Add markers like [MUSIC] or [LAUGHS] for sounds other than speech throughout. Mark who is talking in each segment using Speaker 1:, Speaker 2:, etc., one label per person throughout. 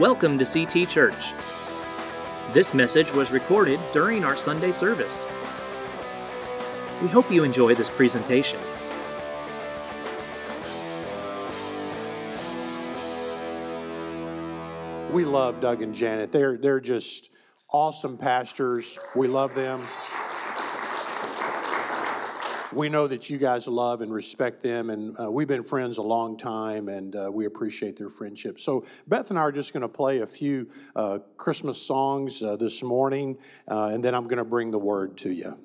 Speaker 1: Welcome to CT Church. This message was recorded during our Sunday service. We hope you enjoy this presentation.
Speaker 2: We love Doug and Janet. They're they're just awesome pastors. We love them. We know that you guys love and respect them, and uh, we've been friends a long time, and uh, we appreciate their friendship. So, Beth and I are just going to play a few uh, Christmas songs uh, this morning, uh, and then I'm going to bring the word to you.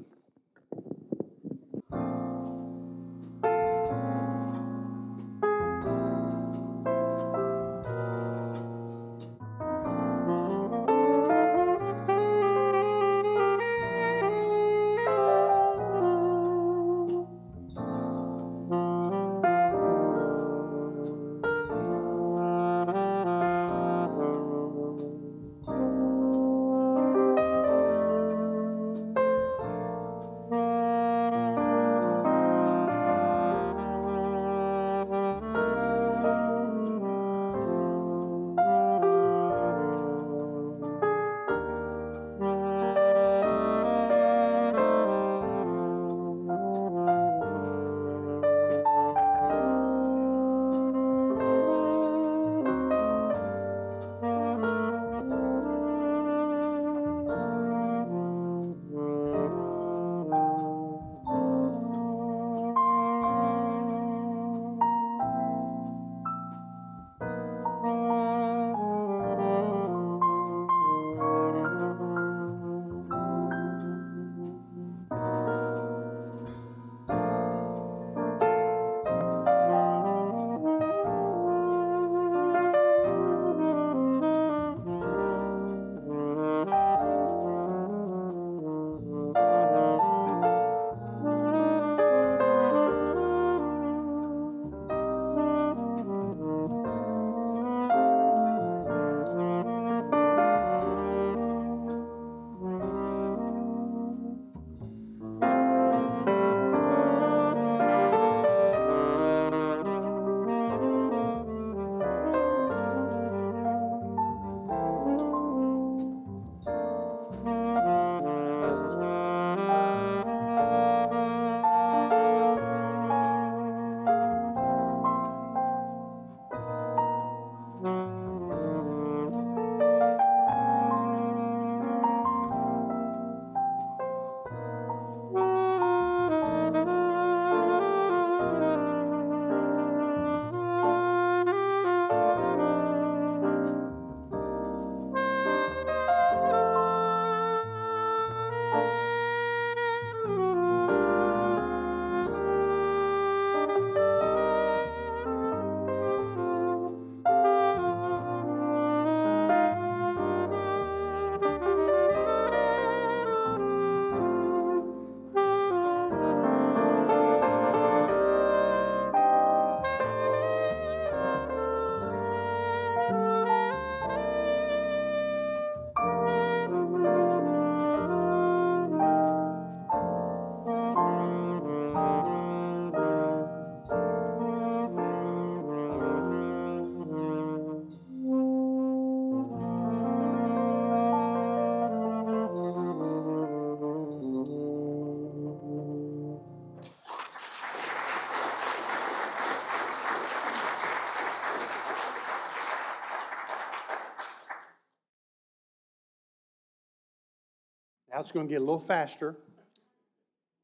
Speaker 2: Now it's going to get a little faster.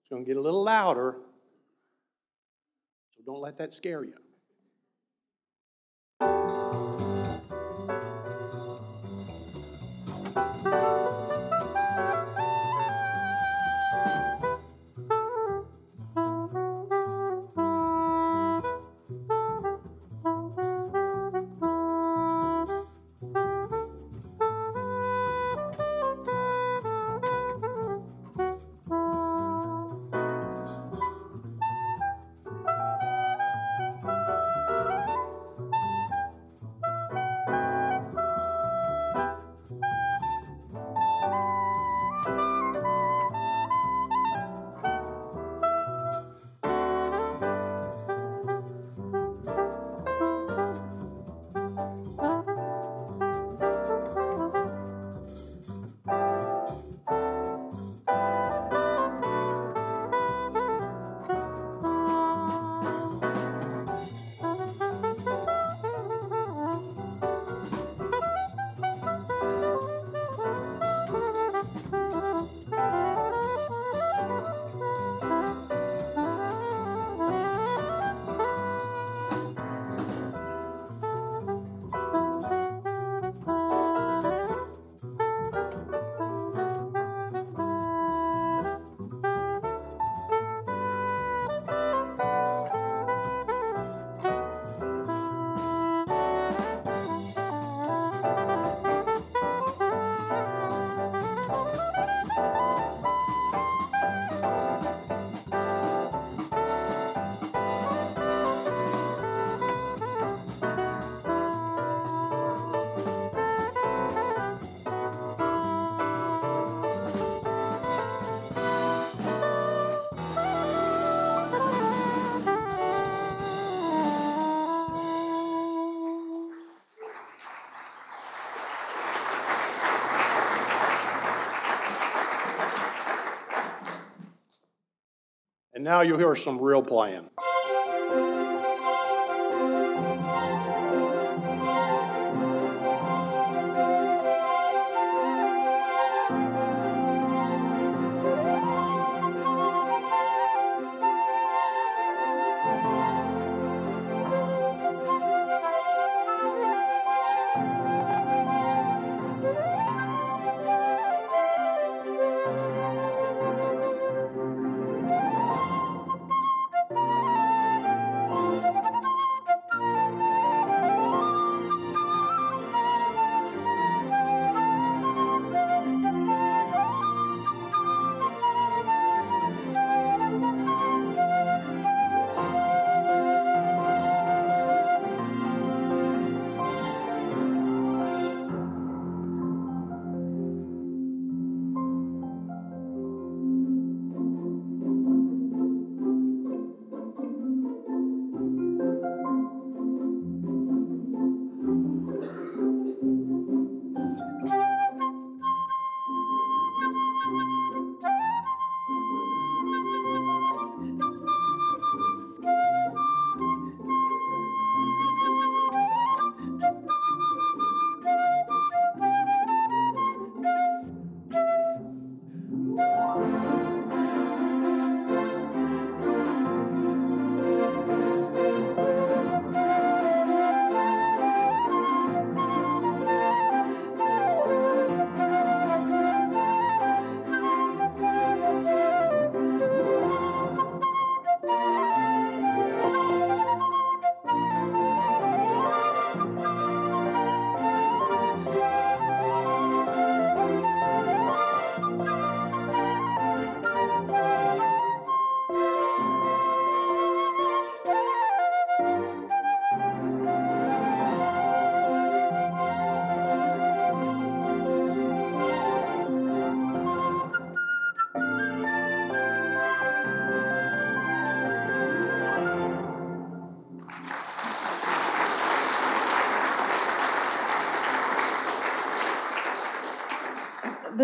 Speaker 2: It's going to get a little louder. So don't let that scare you. Now you'll hear some real playing.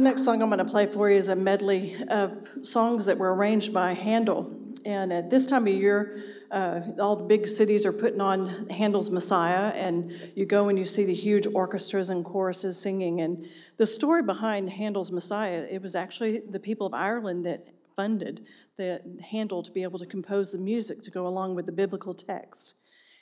Speaker 3: The next song I'm going to play for you is a medley of songs that were arranged by Handel. And at this time of year, uh, all the big cities are putting on Handel's Messiah, and you go and you see the huge orchestras and choruses singing. And the story behind Handel's Messiah, it was actually the people of Ireland that funded the Handel to be able to compose the music to go along with the biblical text.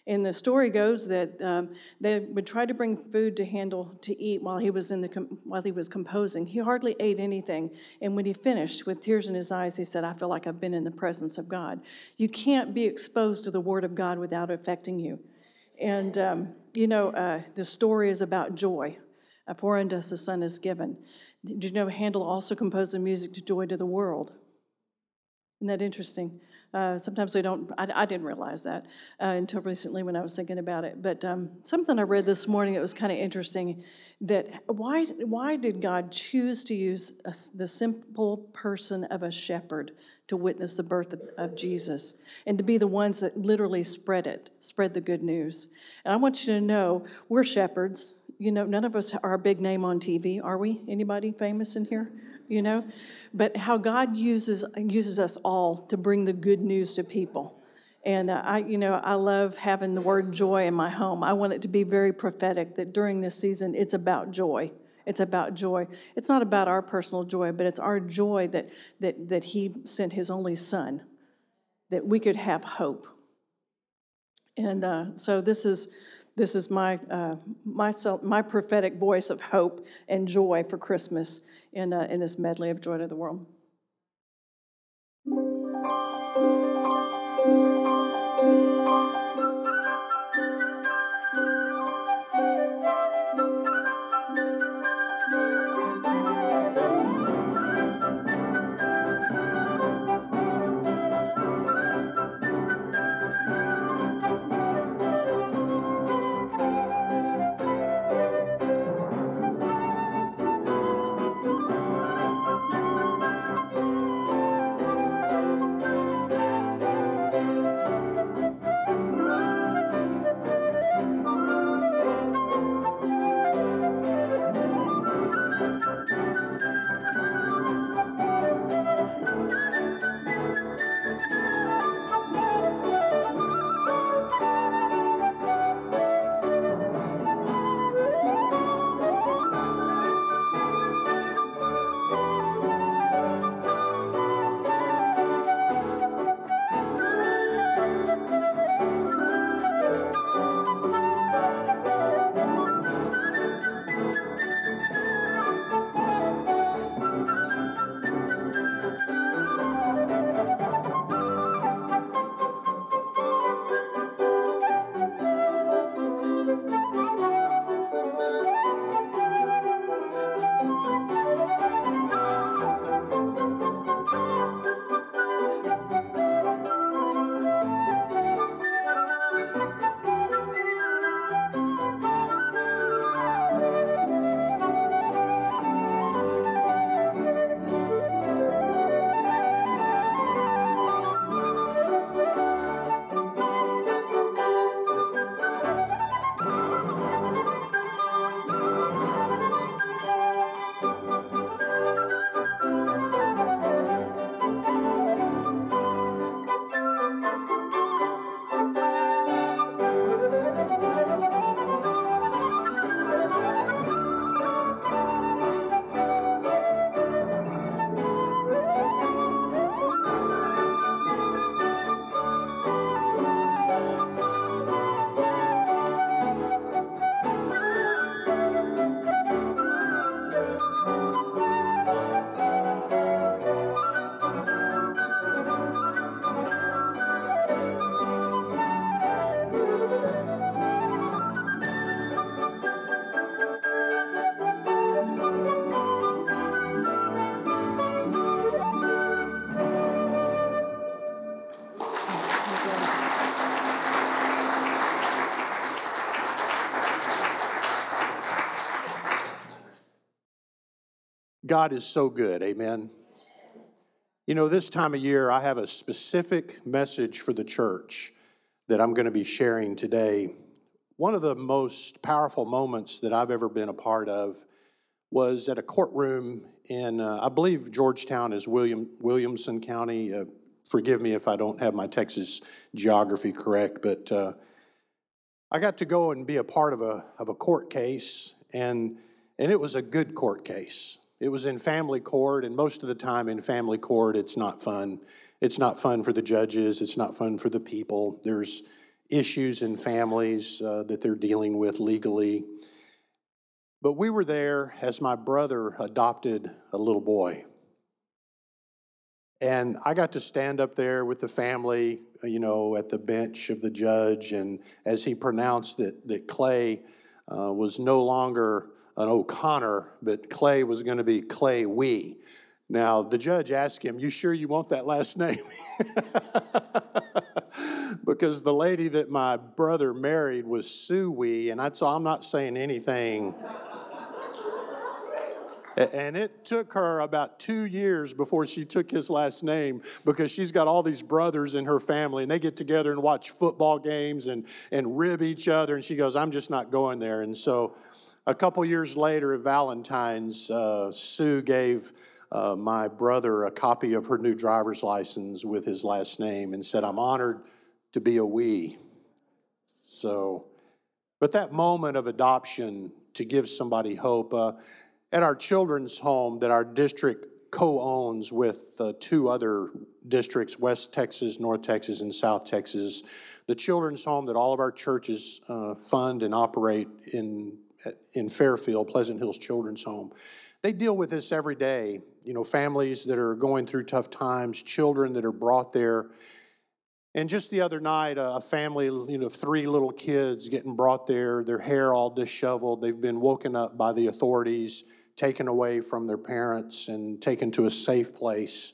Speaker 3: And the story goes that um, they would try to bring food to Handel to eat while he was in the while he was composing. He hardly ate anything, and when he finished, with tears in his eyes, he said, "I feel like I've been in the presence of God." You can't be exposed to the Word of God without affecting you. And um, you know, uh, the story is about joy. For unto us son is given. Did you know Handel also composed the music to Joy to the World? Isn't that interesting? Uh, sometimes we don't, I, I didn't realize that uh, until recently when I was thinking about it. But um, something I read this morning that was kind of interesting that why, why did God choose to use a, the simple person of a shepherd to witness the birth of, of, Jesus and to be the ones that literally spread it, spread the good news? And I want you to know we're shepherds. You know, none of us are a big name on TV, are we? Anybody famous in here? You know? but how God uses uses us all to bring the good news to people. And uh, I, you know, I love having the word joy in my home. I want it to be very prophetic that during this season, it's about joy. It's about joy. It's not about our personal joy, but it's our joy that that that He sent His only Son, that we could have hope. And uh, so this is this is my uh, my my prophetic voice of hope and joy for Christmas in, uh, in this medley of Joy to the World.
Speaker 2: God is so good. Amen. You know, this time of year, I have a specific message for the church that I'm going to be sharing today. One of the most powerful moments that I've ever been a part of was at a courtroom in, uh, I believe Georgetown is William, Williamson County. Uh, forgive me if I don't have my Texas geography correct, but uh, I got to go and be a part of a, of a court case, and, and it was a good court case. It was in family court, and most of the time in family court, it's not fun. It's not fun for the judges, it's not fun for the people. There's issues in families uh, that they're dealing with legally. But we were there as my brother adopted a little boy. And I got to stand up there with the family, you know, at the bench of the judge. And as he pronounced that, that Clay uh, was no longer an O'Connor, but Clay was going to be Clay Wee. Now, the judge asked him, You sure you want that last name? [LAUGHS] because the lady that my brother married was Sue Wee, and that's all I'm not saying anything. And it took her about two years before she took his last name because she's got all these brothers in her family and they get together and watch football games and, and rib each other. And she goes, I'm just not going there. And so a couple years later at Valentine's, uh, Sue gave uh, my brother a copy of her new driver's license with his last name and said, I'm honored to be a we. So, but that moment of adoption to give somebody hope, uh, at our children's home that our district co owns with uh, two other districts, West Texas, North Texas, and South Texas, the children's home that all of our churches uh, fund and operate in in Fairfield, Pleasant Hills Children's Home. They deal with this every day. You know, families that are going through tough times, children that are brought there. And just the other night, a family, you know, three little kids getting brought there, their hair all disheveled. They've been woken up by the authorities, taken away from their parents, and taken to a safe place.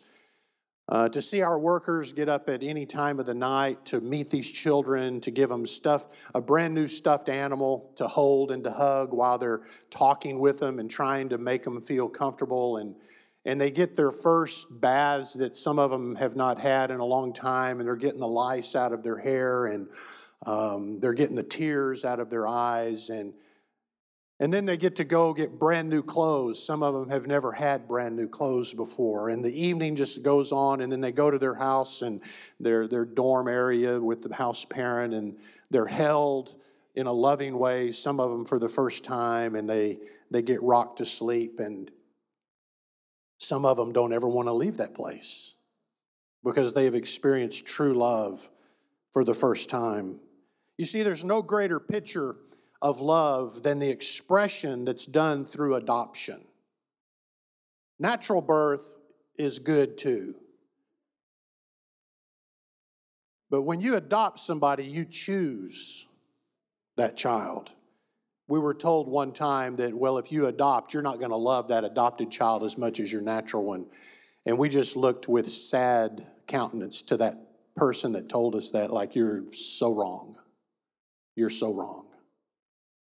Speaker 2: Uh, to see our workers get up at any time of the night to meet these children, to give them stuff, a brand new stuffed animal to hold and to hug while they're talking with them and trying to make them feel comfortable. And, and they get their first baths that some of them have not had in a long time, and they're getting the lice out of their hair and um, they're getting the tears out of their eyes. And and then they get to go get brand new clothes. Some of them have never had brand new clothes before. And the evening just goes on, and then they go to their house and their, their dorm area with the house parent, and they're held in a loving way, some of them for the first time, and they, they get rocked to sleep. And some of them don't ever want to leave that place because they have experienced true love for the first time. You see, there's no greater picture of love than the expression that's done through adoption. Natural birth is good too. But when you adopt somebody, you choose that child. We were told one time that, well, if you adopt, you're not going to love that adopted child as much as your natural one. And we just looked with sad countenance to that person that told us that, like, you're so wrong. You're so wrong.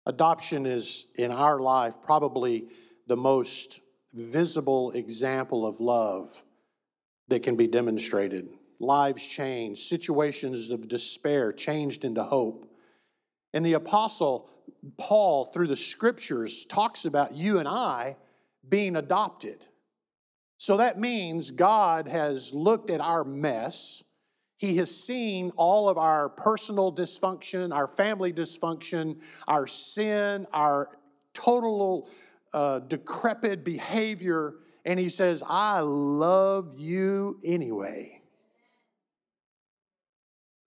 Speaker 2: Adoption is, in our life, probably the most visible example of love that can be demonstrated. Lives changed, situations of despair changed into hope. And the apostle Paul, through the scriptures, talks about you and I being adopted. So that means God has looked at our mess he has seen all of our personal dysfunction, our family dysfunction, our sin, our total uh, decrepit behavior, and He says, I love you anyway.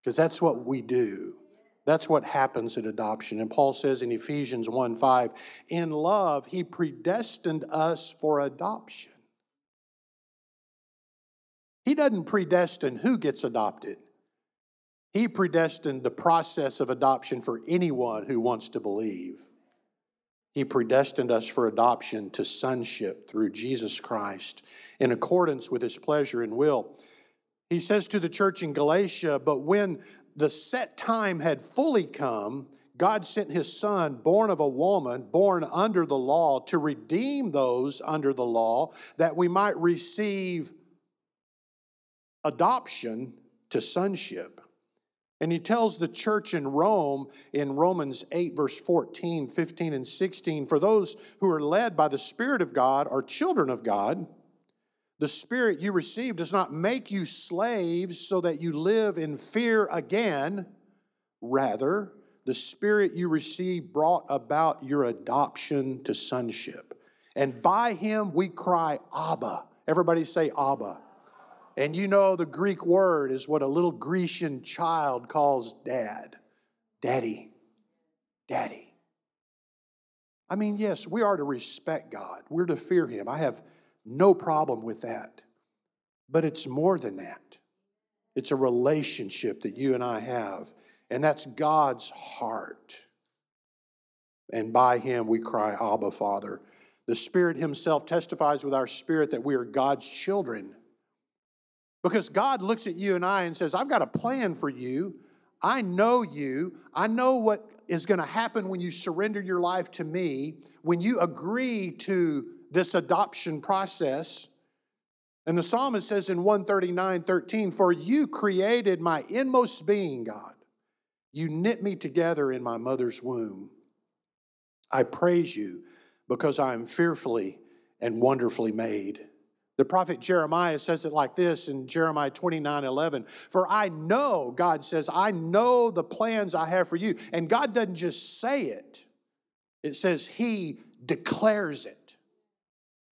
Speaker 2: Because that's what we do. That's what happens at adoption. And Paul says in Ephesians 1 5, in love, He predestined us for adoption he doesn't predestine who gets adopted. He predestined the process of adoption for anyone who wants to believe. He predestined us for adoption to sonship through Jesus Christ in accordance with his pleasure and will. He says to the church in Galatia, But when the set time had fully come, God sent his son, born of a woman, born under the law, to redeem those under the law, that we might receive adoption to sonship. And he tells the church in Rome in Romans 8, verse 14, 15, and 16 for those who are led by the Spirit of God are children of God. The Spirit you receive does not make you slaves so that you live in fear again. Rather, the Spirit you receive brought about your adoption to sonship. And by him we cry, Abba. Everybody say, Abba. And you know the Greek word is what a little Grecian child calls dad. Daddy. Daddy. I mean, yes, we are to respect God, we're to fear him. I have no problem with that. But it's more than that. It's a relationship that you and I have, and that's God's heart. And by Him we cry, Abba, Father. The Spirit Himself testifies with our spirit that we are God's children. Because God looks at you and I and says, I've got a plan for you. I know you. I know what is going to happen when you surrender your life to me, when you agree to this adoption process. And the psalmist says in 139 13, For you created my inmost being, God. You knit me together in my mother's womb. I praise you because I am fearfully and wonderfully made. The prophet Jeremiah says it like this in Jeremiah 29 11. For I know, God says, I know the plans I have for you. And God doesn't just say it, it says He declares it.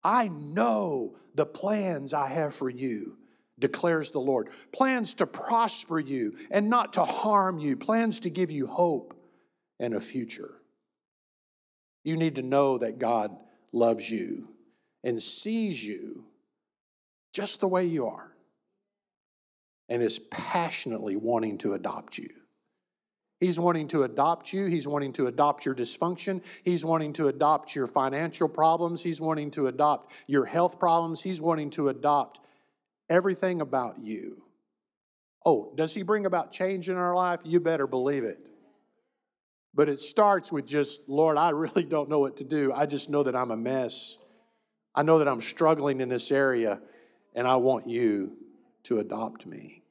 Speaker 2: I know the plans I have for you, declares the Lord. Plans to prosper you and not to harm you, plans to give you hope and a future. You need to know that God loves you and sees you just the way you are and is passionately wanting to adopt you. He's wanting to adopt you. He's wanting to adopt your dysfunction. He's wanting to adopt your financial problems. He's wanting to adopt your health problems. He's wanting to adopt everything about you. Oh, does he bring about change in our life? You better believe it. But it starts with just, Lord, I really don't know what to do. I just know that I'm a mess. I know that I'm struggling in this area, and I want you to adopt me.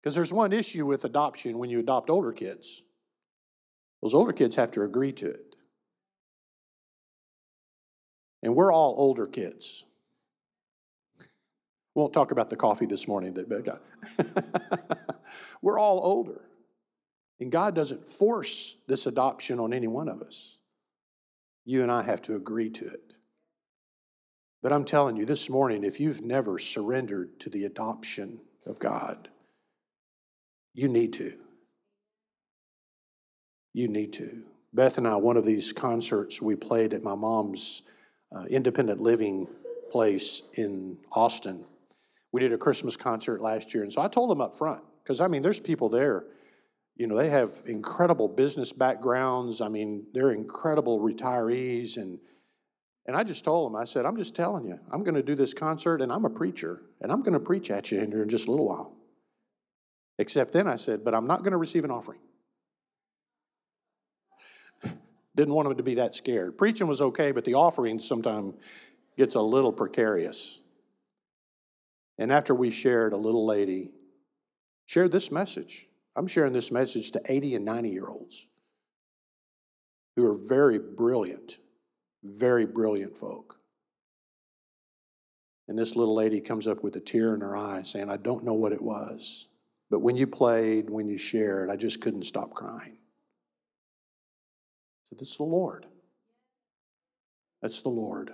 Speaker 2: Because there's one issue with adoption when you adopt older kids those older kids have to agree to it. And we're all older kids. We won't talk about the coffee this morning that [LAUGHS] we're all older. And God doesn't force this adoption on any one of us. You and I have to agree to it. But I'm telling you this morning, if you've never surrendered to the adoption of God, you need to. You need to. Beth and I, one of these concerts we played at my mom's uh, independent living place in Austin. We did a Christmas concert last year, and so I told them up front, because I mean, there's people there, you know, they have incredible business backgrounds. I mean, they're incredible retirees, and and I just told them, I said, I'm just telling you, I'm going to do this concert, and I'm a preacher, and I'm going to preach at you in here in just a little while. Except then I said, but I'm not going to receive an offering. [LAUGHS] Didn't want them to be that scared. Preaching was okay, but the offering sometimes gets a little precarious. And after we shared, a little lady shared this message. I'm sharing this message to 80 and 90 year olds who are very brilliant, very brilliant folk. And this little lady comes up with a tear in her eye saying, I don't know what it was. But when you played, when you shared, I just couldn't stop crying. So that's the Lord. That's the Lord.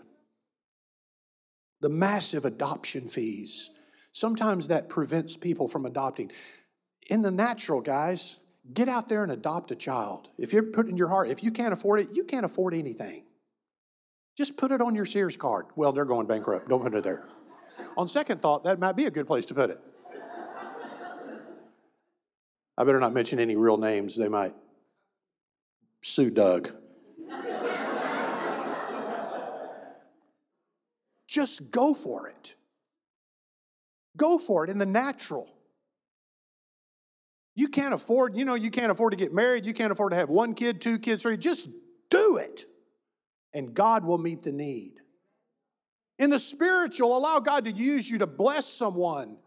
Speaker 2: The massive adoption fees. Sometimes that prevents people from adopting. In the natural, guys, get out there and adopt a child. If you're putting your heart, if you can't afford it, you can't afford anything. Just put it on your Sears card. Well, they're going bankrupt. Don't put it there. On second thought, that might be a good place to put it. I better not mention any real names. They might sue Doug. Just go for it. Go for it in the natural. You can't afford, you know, you can't afford to get married. You can't afford to have one kid, two kids, three. Just do it. And God will meet the need. In the spiritual, allow God to use you to bless someone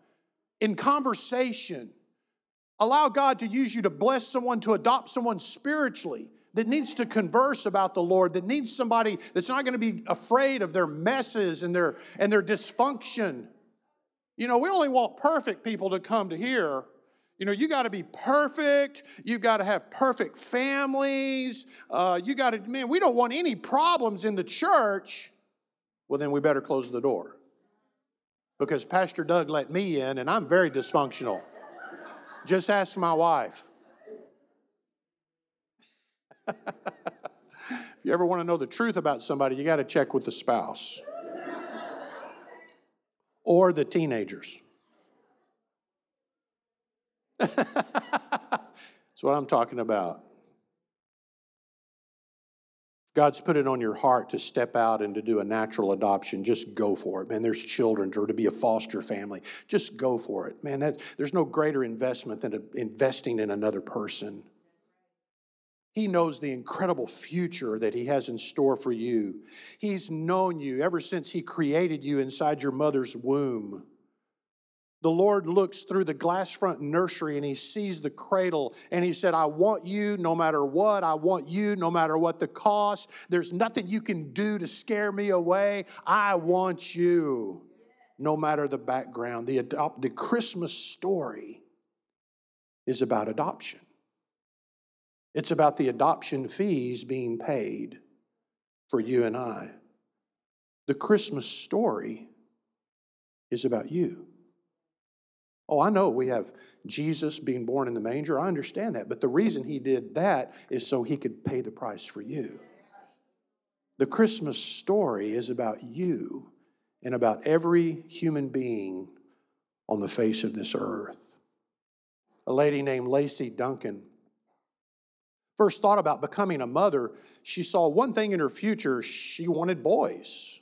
Speaker 2: in conversation. Allow God to use you to bless someone, to adopt someone spiritually that needs to converse about the Lord, that needs somebody that's not going to be afraid of their messes and their, and their dysfunction. You know, we only want perfect people to come to here. You know, you got to be perfect. You've got to have perfect families. Uh, you got to, man, we don't want any problems in the church. Well, then we better close the door. Because Pastor Doug let me in and I'm very dysfunctional. Just ask my wife. [LAUGHS] if you ever want to know the truth about somebody, you got to check with the spouse or the teenagers. [LAUGHS] That's what I'm talking about. God's put it on your heart to step out and to do a natural adoption. Just go for it, man. There's children or to be a foster family. Just go for it, man. That, there's no greater investment than investing in another person. He knows the incredible future that He has in store for you. He's known you ever since He created you inside your mother's womb. The Lord looks through the glass front nursery and He sees the cradle and He said, I want you no matter what. I want you no matter what the cost. There's nothing you can do to scare me away. I want you no matter the background. The, adopt, the Christmas story is about adoption. It's about the adoption fees being paid for you and I. The Christmas story is about you. Oh, I know we have Jesus being born in the manger. I understand that. But the reason he did that is so he could pay the price for you. The Christmas story is about you and about every human being on the face of this earth. A lady named Lacey Duncan first thought about becoming a mother, she saw one thing in her future she wanted boys.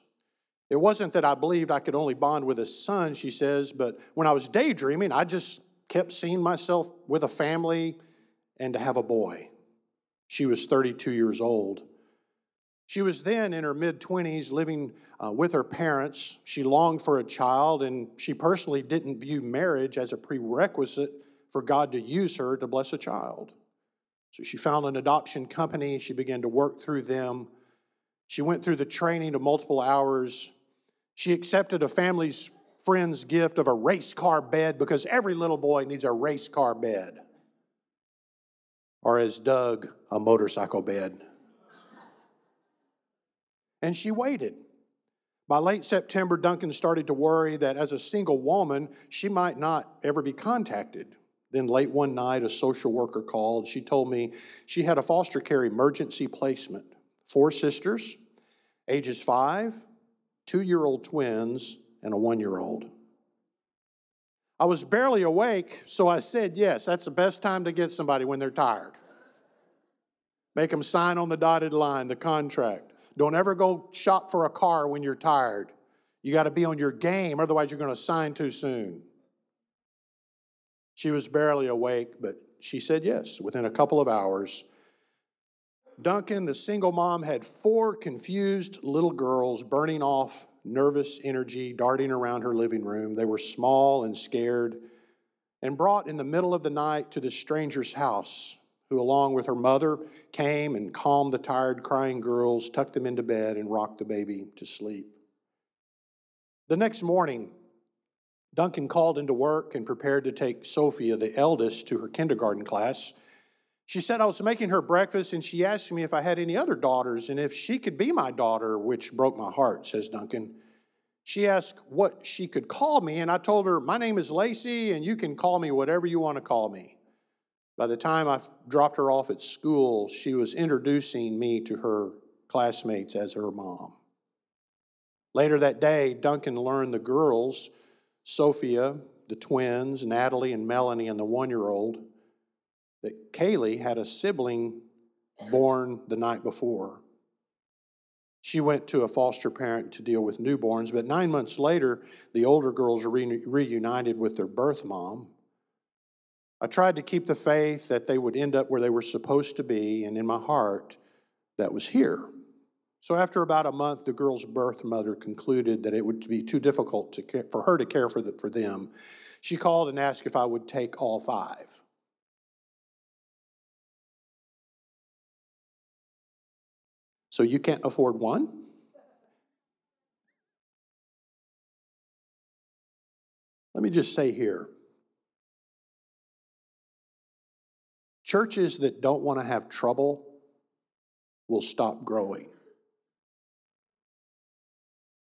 Speaker 2: It wasn't that I believed I could only bond with a son, she says, but when I was daydreaming, I just kept seeing myself with a family and to have a boy. She was 32 years old. She was then in her mid 20s living uh, with her parents. She longed for a child, and she personally didn't view marriage as a prerequisite for God to use her to bless a child. So she found an adoption company. She began to work through them. She went through the training of multiple hours. She accepted a family's friend's gift of a race car bed because every little boy needs a race car bed. Or as Doug, a motorcycle bed. And she waited. By late September, Duncan started to worry that as a single woman, she might not ever be contacted. Then, late one night, a social worker called. She told me she had a foster care emergency placement. Four sisters, ages five, two year old twins, and a one year old. I was barely awake, so I said yes. That's the best time to get somebody when they're tired. Make them sign on the dotted line, the contract. Don't ever go shop for a car when you're tired. You got to be on your game, otherwise, you're going to sign too soon. She was barely awake, but she said yes within a couple of hours. Duncan, the single mom, had four confused little girls burning off nervous energy, darting around her living room. They were small and scared, and brought in the middle of the night to the stranger's house, who, along with her mother, came and calmed the tired, crying girls, tucked them into bed, and rocked the baby to sleep. The next morning, Duncan called into work and prepared to take Sophia, the eldest, to her kindergarten class. She said I was making her breakfast and she asked me if I had any other daughters and if she could be my daughter, which broke my heart, says Duncan. She asked what she could call me, and I told her, My name is Lacey, and you can call me whatever you want to call me. By the time I dropped her off at school, she was introducing me to her classmates as her mom. Later that day, Duncan learned the girls Sophia, the twins, Natalie and Melanie, and the one year old, that Kaylee had a sibling born the night before. She went to a foster parent to deal with newborns, but nine months later, the older girls re- reunited with their birth mom. I tried to keep the faith that they would end up where they were supposed to be, and in my heart, that was here. So after about a month, the girl's birth mother concluded that it would be too difficult to care, for her to care for, the, for them. She called and asked if I would take all five. So you can't afford one? Let me just say here churches that don't want to have trouble will stop growing.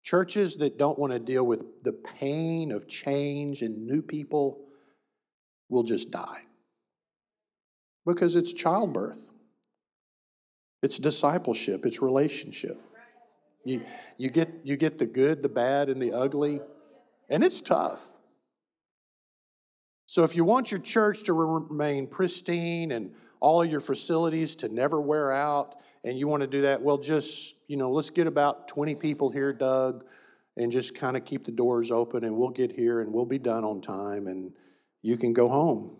Speaker 2: Churches that don't want to deal with the pain of change and new people will just die because it's childbirth, it's discipleship, it's relationship. You, you, get, you get the good, the bad, and the ugly, and it's tough. So if you want your church to remain pristine and all of your facilities to never wear out and you want to do that, well, just, you know, let's get about 20 people here, Doug, and just kind of keep the doors open and we'll get here and we'll be done on time and you can go home.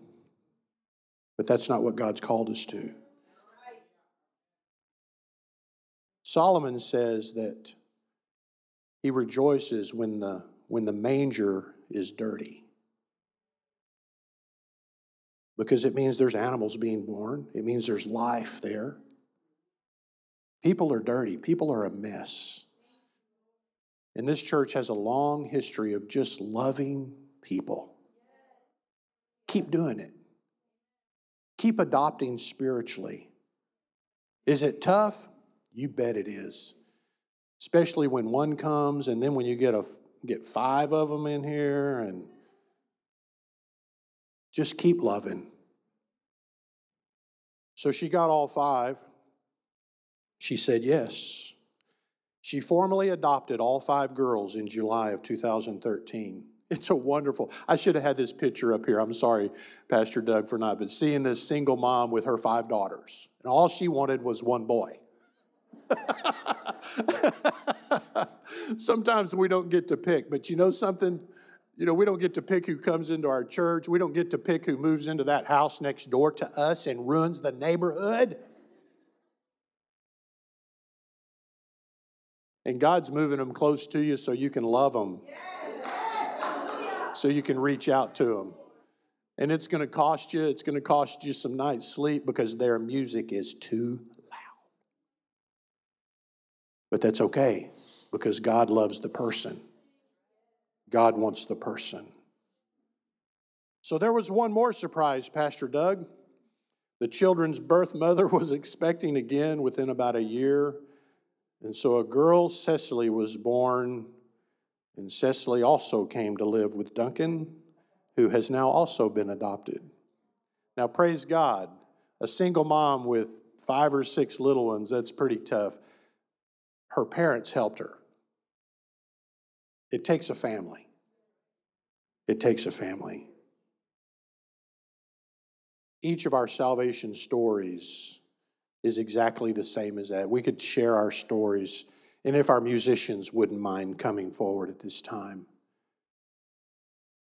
Speaker 2: But that's not what God's called us to. Solomon says that he rejoices when the, when the manger is dirty because it means there's animals being born, it means there's life there. People are dirty, people are a mess. And this church has a long history of just loving people. Keep doing it. Keep adopting spiritually. Is it tough? You bet it is. Especially when one comes and then when you get a get 5 of them in here and just keep loving. So she got all five. She said yes. She formally adopted all five girls in July of 2013. It's a wonderful. I should have had this picture up here. I'm sorry, Pastor Doug, for not, but seeing this single mom with her five daughters, and all she wanted was one boy. [LAUGHS] Sometimes we don't get to pick, but you know something? You know, we don't get to pick who comes into our church. We don't get to pick who moves into that house next door to us and ruins the neighborhood. And God's moving them close to you so you can love them, so you can reach out to them. And it's going to cost you, it's going to cost you some night's sleep because their music is too. But that's okay because God loves the person. God wants the person. So there was one more surprise, Pastor Doug. The children's birth mother [LAUGHS] was expecting again within about a year. And so a girl, Cecily, was born. And Cecily also came to live with Duncan, who has now also been adopted. Now, praise God, a single mom with five or six little ones, that's pretty tough. Her parents helped her. It takes a family. It takes a family. Each of our salvation stories is exactly the same as that. We could share our stories, and if our musicians wouldn't mind coming forward at this time.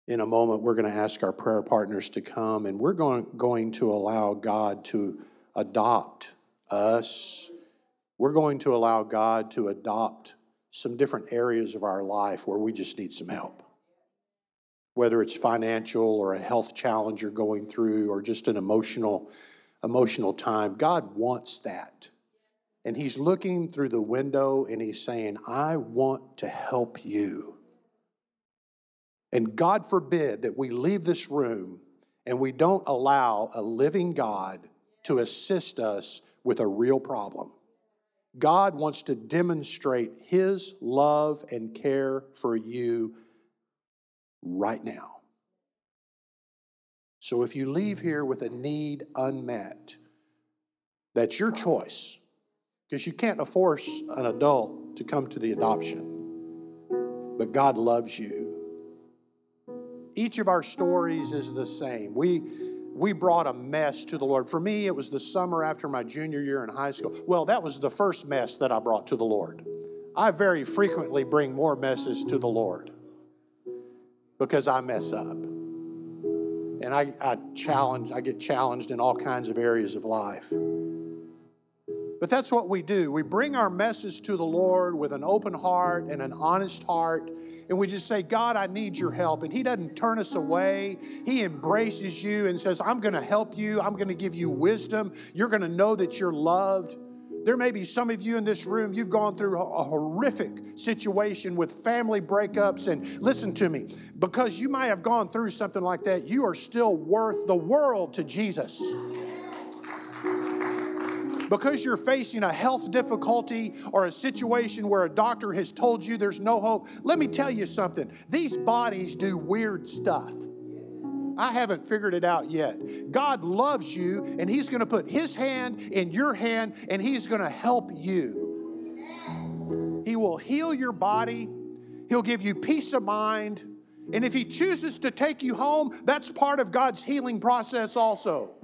Speaker 2: In a moment, we're going to ask our prayer partners to come, and we're going, going to allow God to adopt us. We're going to allow God to adopt some different areas of our life where we just need some help. Whether it's financial or a health challenge you're going through or just an emotional emotional time, God wants that. And he's looking through the window and he's saying, "I want to help you." And God forbid that we leave this room and we don't allow a living God to assist us with a real problem. God wants to demonstrate His love and care for you right now. So if you leave here with a need unmet, that's your choice because you can't force an adult to come to the adoption. But God loves you. Each of our stories is the same. We we brought a mess to the Lord. For me, it was the summer after my junior year in high school. Well, that was the first mess that I brought to the Lord. I very frequently bring more messes to the Lord because I mess up. and I, I challenge, I get challenged in all kinds of areas of life. But that's what we do. We bring our message to the Lord with an open heart and an honest heart, and we just say, God, I need your help. And He doesn't turn us away. He embraces you and says, I'm going to help you. I'm going to give you wisdom. You're going to know that you're loved. There may be some of you in this room, you've gone through a horrific situation with family breakups. And listen to me, because you might have gone through something like that, you are still worth the world to Jesus because you're facing a health difficulty or a situation where a doctor has told you there's no hope, let me tell you something. These bodies do weird stuff. I haven't figured it out yet. God loves you, and He's going to put His hand in your hand, and He's going to help you. He will heal your body, He'll give you peace of mind. And if He chooses to take you home, that's part of God's healing process also.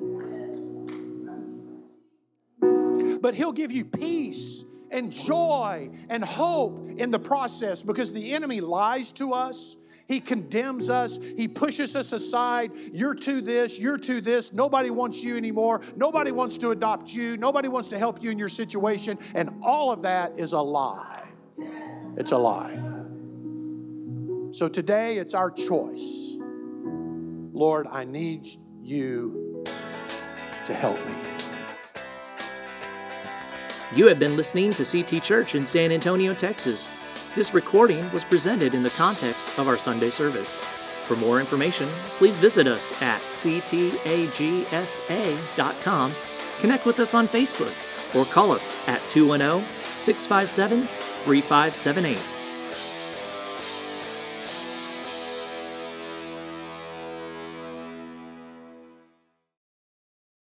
Speaker 2: But He'll give you peace and joy and hope in the process because the enemy lies to us. He condemns us. He pushes us aside. You're to this, you're to this. Nobody wants you anymore. Nobody wants to adopt you. Nobody wants to help you in your situation. And all of that is a lie. It's a lie. So today it's our choice. Lord, I need you to help me.
Speaker 1: You have been listening to CT Church in San Antonio, Texas. This recording was presented in the context of our Sunday service. For more information, please visit us at ctagsa.com, connect with us on Facebook, or call us at 210 657 3578.